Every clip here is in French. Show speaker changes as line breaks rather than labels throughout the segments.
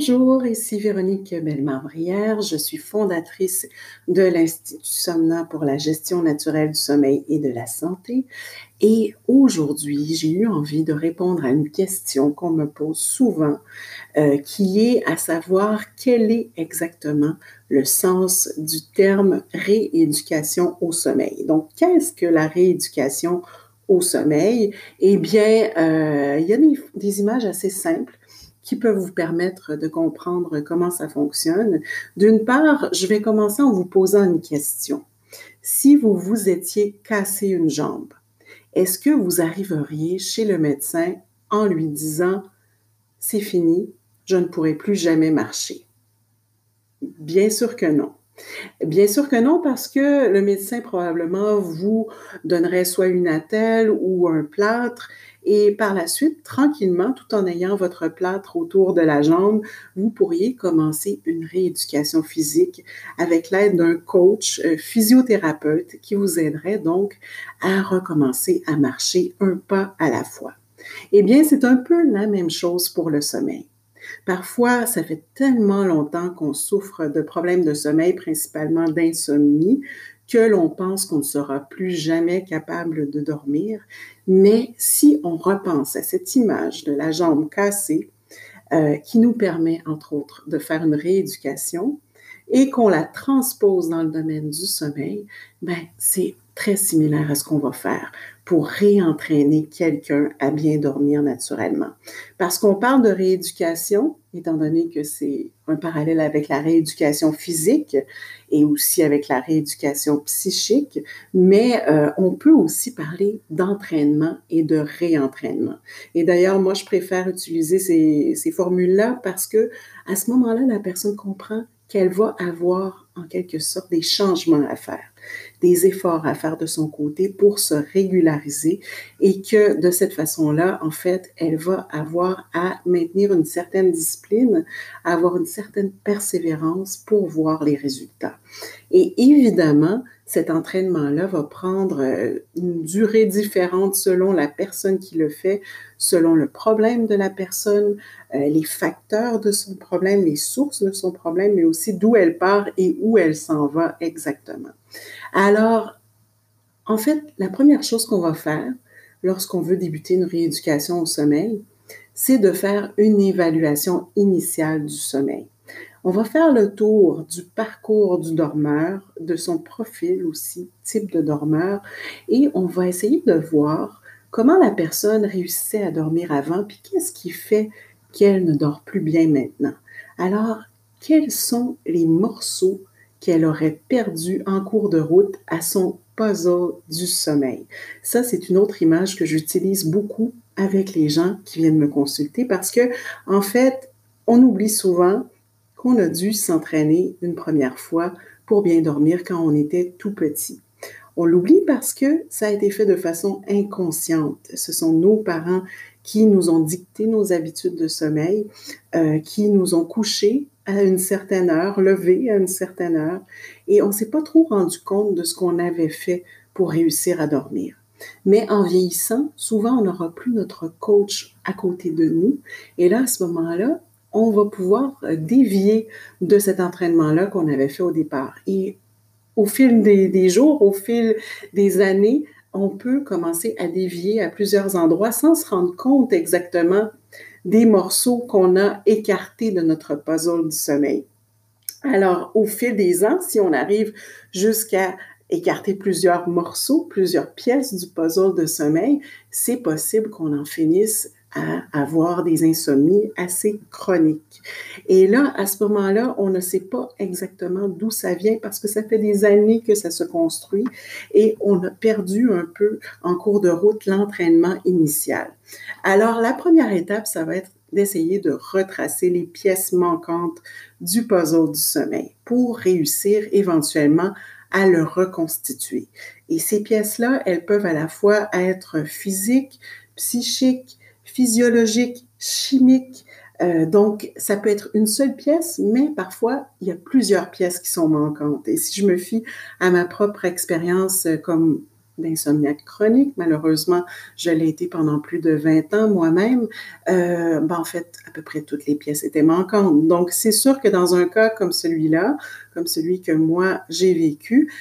Bonjour, ici Véronique Bellemare-Brière. Je suis fondatrice de l'Institut Somna pour la gestion naturelle du sommeil et de la santé. Et aujourd'hui, j'ai eu envie de répondre à une question qu'on me pose souvent, euh, qui est à savoir quel est exactement le sens du terme rééducation au sommeil. Donc, qu'est-ce que la rééducation au sommeil? Eh bien, euh, il y a des images assez simples qui peuvent vous permettre de comprendre comment ça fonctionne. D'une part, je vais commencer en vous posant une question. Si vous vous étiez cassé une jambe, est-ce que vous arriveriez chez le médecin en lui disant c'est fini, je ne pourrai plus jamais marcher? Bien sûr que non. Bien sûr que non, parce que le médecin probablement vous donnerait soit une attelle ou un plâtre et par la suite, tranquillement, tout en ayant votre plâtre autour de la jambe, vous pourriez commencer une rééducation physique avec l'aide d'un coach euh, physiothérapeute qui vous aiderait donc à recommencer à marcher un pas à la fois. Eh bien, c'est un peu la même chose pour le sommeil. Parfois, ça fait tellement longtemps qu'on souffre de problèmes de sommeil, principalement d'insomnie, que l'on pense qu'on ne sera plus jamais capable de dormir. Mais si on repense à cette image de la jambe cassée, euh, qui nous permet, entre autres, de faire une rééducation et qu'on la transpose dans le domaine du sommeil, ben, c'est très similaire à ce qu'on va faire pour réentraîner quelqu'un à bien dormir naturellement. Parce qu'on parle de rééducation, étant donné que c'est un parallèle avec la rééducation physique et aussi avec la rééducation psychique, mais euh, on peut aussi parler d'entraînement et de réentraînement. Et d'ailleurs, moi, je préfère utiliser ces, ces formules-là parce que à ce moment-là, la personne comprend qu'elle va avoir en quelque sorte des changements à faire des efforts à faire de son côté pour se régulariser et que de cette façon-là, en fait, elle va avoir à maintenir une certaine discipline, avoir une certaine persévérance pour voir les résultats. Et évidemment, cet entraînement-là va prendre euh, une durée différente selon la personne qui le fait, selon le problème de la personne, euh, les facteurs de son problème, les sources de son problème, mais aussi d'où elle part et où elle s'en va exactement. Alors, en fait, la première chose qu'on va faire lorsqu'on veut débuter une rééducation au sommeil, c'est de faire une évaluation initiale du sommeil. On va faire le tour du parcours du dormeur, de son profil aussi, type de dormeur, et on va essayer de voir comment la personne réussissait à dormir avant, puis qu'est-ce qui fait qu'elle ne dort plus bien maintenant. Alors, quels sont les morceaux qu'elle aurait perdus en cours de route à son puzzle du sommeil? Ça, c'est une autre image que j'utilise beaucoup avec les gens qui viennent me consulter parce que, en fait, on oublie souvent qu'on a dû s'entraîner une première fois pour bien dormir quand on était tout petit. On l'oublie parce que ça a été fait de façon inconsciente. Ce sont nos parents qui nous ont dicté nos habitudes de sommeil, euh, qui nous ont couchés à une certaine heure, levés à une certaine heure, et on ne s'est pas trop rendu compte de ce qu'on avait fait pour réussir à dormir. Mais en vieillissant, souvent, on n'aura plus notre coach à côté de nous. Et là, à ce moment-là, on va pouvoir euh, dévier de cet entraînement-là qu'on avait fait au départ. Et au fil des, jours, au fil des années, on peut commencer à dévier à plusieurs endroits sans se rendre compte exactement des morceaux qu'on a écartés de notre puzzle du sommeil. Alors, au fil des ans, si on arrive jusqu'à écarter plusieurs morceaux, plusieurs pièces du puzzle de sommeil, c'est possible qu'on en finisse à avoir des insomnies assez chroniques. Et là, à ce moment-là, on ne sait pas exactement d'où ça vient parce que ça fait des années que ça se construit et on a perdu un peu en cours de route l'entraînement initial. Alors, la première étape, ça va être d'essayer de retracer les pièces manquantes du puzzle du sommeil pour réussir éventuellement à le reconstituer. Et ces pièces-là, elles peuvent à la fois être physiques, psychiques, physiologique, chimique. Euh, donc, ça peut être une seule pièce, mais parfois, il y a plusieurs pièces qui sont manquantes. Et si je me fie à ma propre expérience euh, comme d'insomniaque chronique. Malheureusement, je l'ai été pendant plus de 20 ans moi-même. Euh, ben, en fait, à peu près toutes les pièces étaient manquantes. Donc, c'est sûr que dans un cas comme celui-là, comme celui que moi j'ai vécu,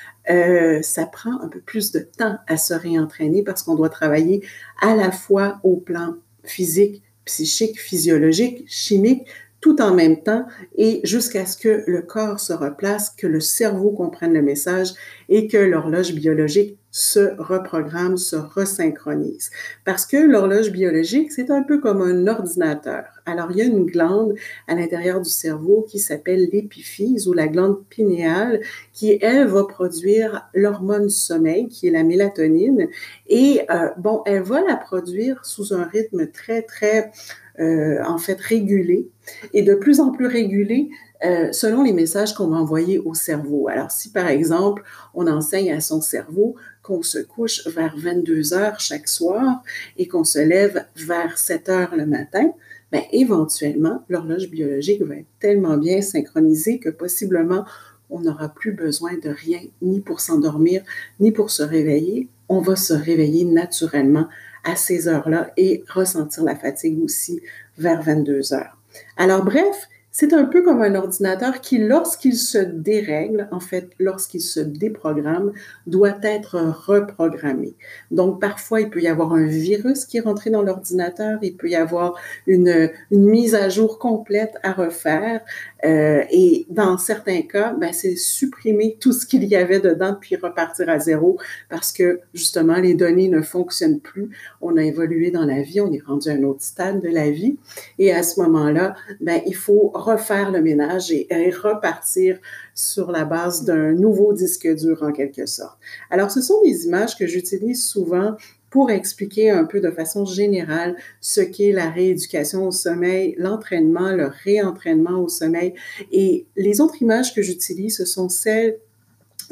ça prend un peu plus de temps à se réentraîner parce qu'on doit travailler à la fois au plan physique, psychique, physiologique, chimique, tout en même temps et jusqu'à ce que le corps se replace, que le cerveau comprenne le message et que l'horloge biologique se reprogramme, se resynchronise. Parce que l'horloge biologique, c'est un peu comme un ordinateur. Alors, il y a une glande à l'intérieur du cerveau qui s'appelle l'épiphyse ou la glande pinéale qui, elle, va produire l'hormone sommeil, qui est la mélatonine. Et, euh, bon, elle va la produire sous un rythme très, très euh, en fait régulé et de plus en plus régulé euh, selon les messages qu'on va envoyer au cerveau. Alors, si par exemple, on enseigne à son cerveau qu'on se couche vers 22 heures chaque soir et qu'on se lève vers 7 heures le matin, ben, éventuellement, l'horloge biologique va être tellement bien synchronisée que possiblement, on n'aura plus besoin de rien, ni pour s'endormir, ni pour se réveiller. On va se réveiller naturellement à ces heures-là et ressentir la fatigue aussi vers 22 heures. Alors bref, c'est un peu comme un ordinateur qui, lorsqu'il se dérègle, en fait, lorsqu'il se déprogramme, doit être reprogrammé. Donc, parfois, il peut y avoir un virus qui est rentré dans l'ordinateur, il peut y avoir une, mise à jour complète à refaire. Euh, et dans certains cas, ben, c'est supprimer tout ce qu'il y avait dedans puis repartir à zéro parce que justement, les données ne fonctionnent plus. On a évolué dans la vie, on est rendu à un autre stade de la vie. Et à ce moment-là, ben, il faut refaire le ménage et, repartir sur la base d'un nouveau disque dur en quelque sorte. Alors, ce sont des images que j'utilise souvent pour expliquer un peu de façon générale ce qu'est la rééducation au sommeil, l'entraînement, le réentraînement au sommeil. Et les autres images que j'utilise, ce sont celles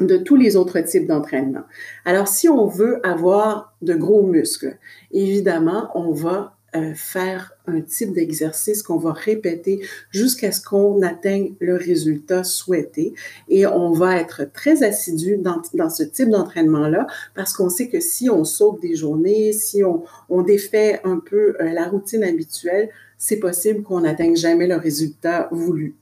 de tous les autres types d'entraînement. Alors, si on veut avoir de gros muscles, évidemment, on va euh, faire un type d'exercice qu'on va répéter jusqu'à ce qu'on atteigne le résultat souhaité. Et on va être très assidu dans, dans ce type d'entraînement-là parce qu'on sait que si on saute des journées, si on, défait un peu euh, la routine habituelle, c'est possible qu'on n'atteigne jamais le résultat voulu.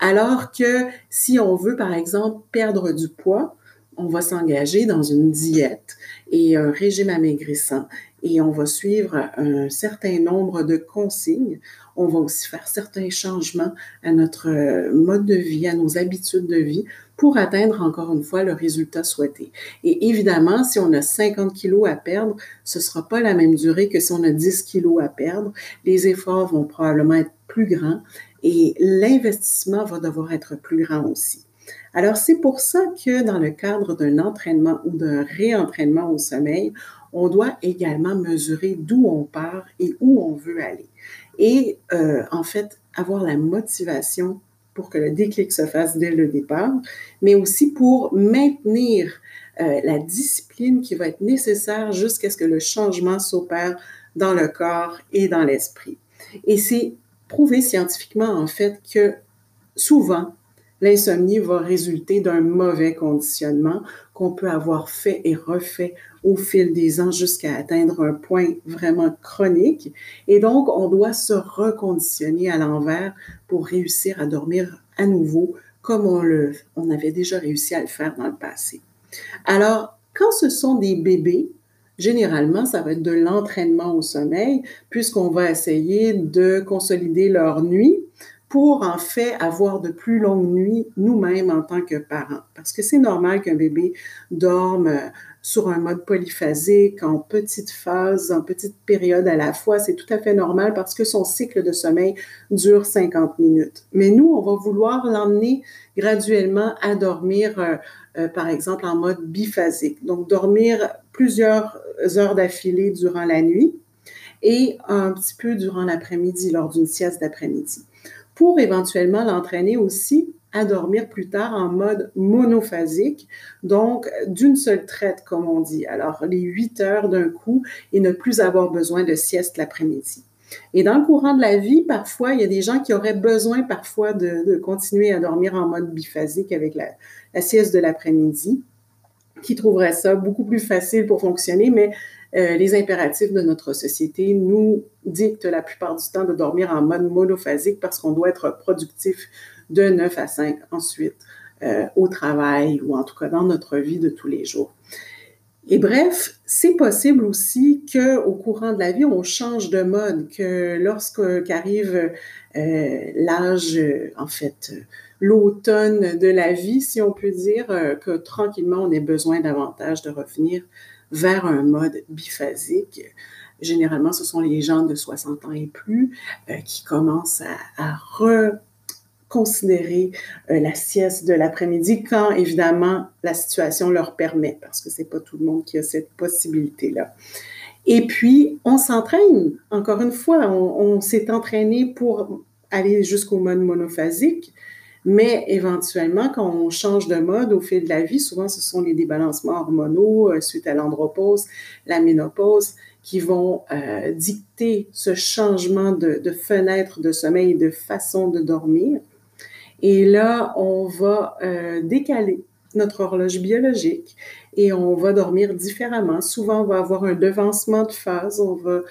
Alors que si on veut, par exemple, perdre du poids, on va s'engager dans une diète et un régime amaigrissant et on va suivre un certain nombre de consignes. On va aussi faire certains changements à notre mode de vie, à nos habitudes de vie pour atteindre encore une fois le résultat souhaité. Et évidemment, si on a 50 kilos à perdre, ce sera pas la même durée que si on a 10 kilos à perdre. Les efforts vont probablement être plus grands et l'investissement va devoir être plus grand aussi. Alors, c'est pour ça que dans le cadre d'un entraînement ou d'un réentraînement au sommeil, on doit également mesurer d'où on part et où on veut aller. Et euh, en fait, avoir la motivation pour que le déclic se fasse dès le départ, mais aussi pour maintenir euh, la discipline qui va être nécessaire jusqu'à ce que le changement s'opère dans le corps et dans l'esprit. Et c'est prouvé scientifiquement, en fait, que souvent, L'insomnie va résulter d'un mauvais conditionnement qu'on peut avoir fait et refait au fil des ans jusqu'à atteindre un point vraiment chronique. Et donc, on doit se reconditionner à l'envers pour réussir à dormir à nouveau comme on, avait déjà réussi à le faire dans le passé. Alors, quand ce sont des bébés, généralement, ça va être de l'entraînement au sommeil, puisqu'on va essayer de consolider leur nuit pour en fait avoir de plus longues nuits nous-mêmes en tant que parents. Parce que c'est normal qu'un bébé dorme euh, sur un mode polyphasique, en petites phases, en petites périodes à la fois. C'est tout à fait normal parce que son cycle de sommeil dure 50 minutes. Mais nous, on va vouloir l'emmener graduellement à dormir, euh, euh, par exemple, en mode biphasique. Donc, dormir plusieurs heures d'affilée durant la nuit et un petit peu durant l'après-midi, lors d'une sieste d'après-midi pour éventuellement l'entraîner aussi à dormir plus tard en mode monophasique, donc d'une seule traite, comme on dit. Alors, les huit heures d'un coup et ne plus avoir besoin de sieste l'après-midi. Et dans le courant de la vie, parfois, il y a des gens qui auraient besoin parfois de, continuer à dormir en mode biphasique avec la, la sieste de l'après-midi. qui trouveraient ça beaucoup plus facile pour fonctionner, mais euh, les impératifs de notre société nous dictent la plupart du temps de dormir en mode monophasique parce qu'on doit être productif de 9 à 5 ensuite euh, au travail ou en tout cas dans notre vie de tous les jours. Et bref, c'est possible aussi qu'au courant de la vie, on change de mode, que lorsqu'arrive euh, l'âge, en fait, l'automne de la vie, si on peut dire, que tranquillement, on ait besoin davantage de revenir vers un mode biphasique. Généralement, ce sont les gens de 60 ans et plus euh, qui commencent à, reconsidérer euh, la sieste de l'après-midi quand, évidemment, la situation leur permet, parce que c'est pas tout le monde qui a cette possibilité-là. Et puis, on s'entraîne. Encore une fois, on s'est entraîné pour aller jusqu'au mode monophasique. Mais éventuellement, quand on change de mode au fil de la vie, souvent ce sont les débalancements hormonaux euh, suite à l'andropause, la ménopause, qui vont euh, dicter ce changement de, fenêtre de sommeil, de façon de dormir. Et là, on va euh, décaler notre horloge biologique et on va dormir différemment. Souvent, on va avoir un devancement de phase, on va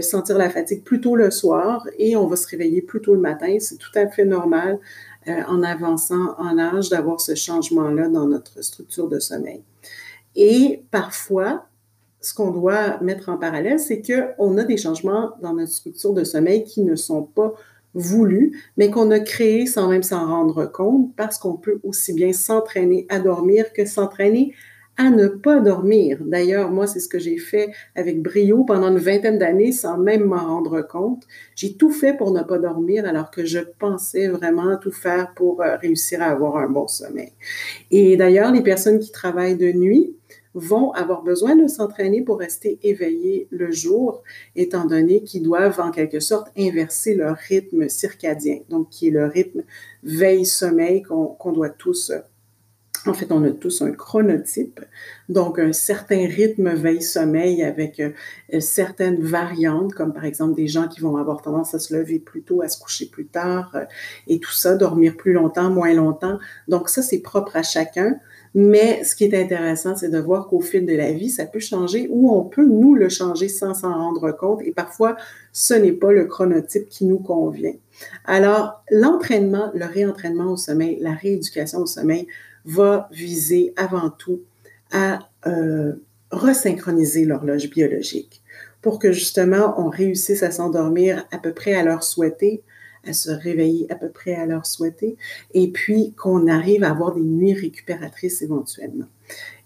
sentir la fatigue plus tôt le soir et on va se réveiller plus tôt le matin. C'est tout à fait normal euh, en avançant en âge d'avoir ce changement-là dans notre structure de sommeil. Et parfois, ce qu'on doit mettre en parallèle, c'est qu'on a des changements dans notre structure de sommeil qui ne sont pas voulus, mais qu'on a créés sans même s'en rendre compte parce qu'on peut aussi bien s'entraîner à dormir que s'entraîner à ne pas dormir. D'ailleurs, moi, c'est ce que j'ai fait avec brio pendant une vingtaine d'années sans même m'en rendre compte. J'ai tout fait pour ne pas dormir alors que je pensais vraiment tout faire pour euh, réussir à avoir un bon sommeil. Et d'ailleurs, les personnes qui travaillent de nuit vont avoir besoin de s'entraîner pour rester éveillées le jour, étant donné qu'ils doivent en quelque sorte inverser leur rythme circadien, donc qui est le rythme veille-sommeil qu'on doit tous en fait, on a tous un chronotype, donc un certain rythme veille-sommeil avec euh, certaines variantes, comme par exemple des gens qui vont avoir tendance à se lever plus tôt, à se coucher plus tard, euh, et tout ça, dormir plus longtemps, moins longtemps. Donc ça, c'est propre à chacun. Mais ce qui est intéressant, c'est de voir qu'au fil de la vie, ça peut changer ou on peut nous le changer sans s'en rendre compte. Et parfois, ce n'est pas le chronotype qui nous convient. Alors, l'entraînement, le réentraînement au sommeil, la rééducation au sommeil va viser avant tout à euh, resynchroniser l'horloge biologique pour que justement on réussisse à s'endormir à peu près à l'heure souhaitée, à se réveiller à peu près à l'heure souhaitée, et puis qu'on arrive à avoir des nuits récupératrices éventuellement.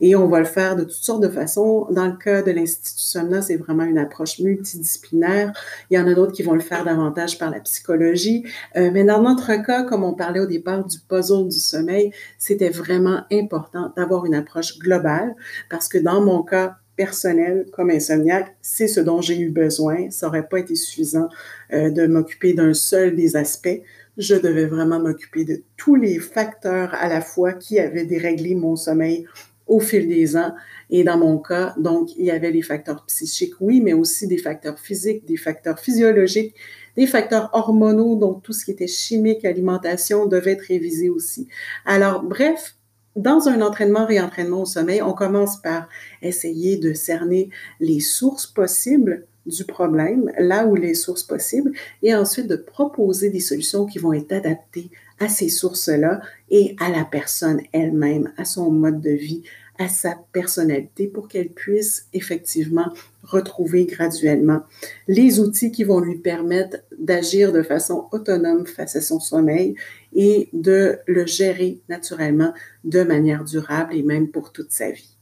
Et on va le faire de toutes sortes de façons. Dans le cas de l'Institut Somna, c'est vraiment une approche multidisciplinaire. Il y en a d'autres qui vont le faire davantage par la psychologie. Euh, mais dans notre cas, comme on parlait au départ du puzzle du sommeil, c'était vraiment important d'avoir une approche globale parce que dans mon cas, personnel comme insomniaque, c'est ce dont j'ai eu besoin. Ça n'aurait pas été suffisant euh, de m'occuper d'un seul des aspects. Je devais vraiment m'occuper de tous les facteurs à la fois qui avaient déréglé mon sommeil au fil des ans. Et dans mon cas, donc, il y avait les facteurs psychiques, oui, mais aussi des facteurs physiques, des facteurs physiologiques, des facteurs hormonaux, donc tout ce qui était chimique, alimentation devait être révisé aussi. Alors, bref, dans un entraînement-réentraînement au sommeil, on commence par essayer de cerner les sources possibles du problème, là où les sources possibles, et ensuite de proposer des solutions qui vont être adaptées à ces sources-là et à la personne elle-même, à son mode de vie, à sa personnalité pour qu'elle puisse effectivement retrouver graduellement les outils qui vont lui permettre d'agir de façon autonome face à son sommeil et de le gérer naturellement de manière durable et même pour toute sa vie.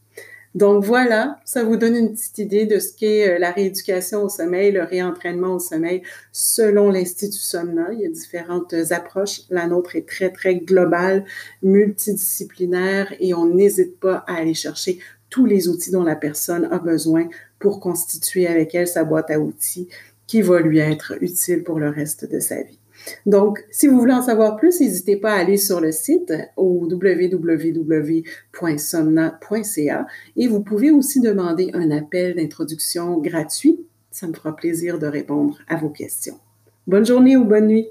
Donc voilà, ça vous donne une petite idée de ce qu'est euh, la rééducation au sommeil, le réentraînement au sommeil selon l'Institut Somna. Il y a différentes approches. La nôtre est très, très globale, multidisciplinaire et on n'hésite pas à aller chercher tous les outils dont la personne a besoin pour constituer avec elle sa boîte à outils qui va lui être utile pour le reste de sa vie. Donc, si vous voulez en savoir plus, n'hésitez pas à aller sur le site au www.somna.ca et vous pouvez aussi demander un appel d'introduction gratuit. Ça me fera plaisir de répondre à vos questions. Bonne journée ou bonne nuit.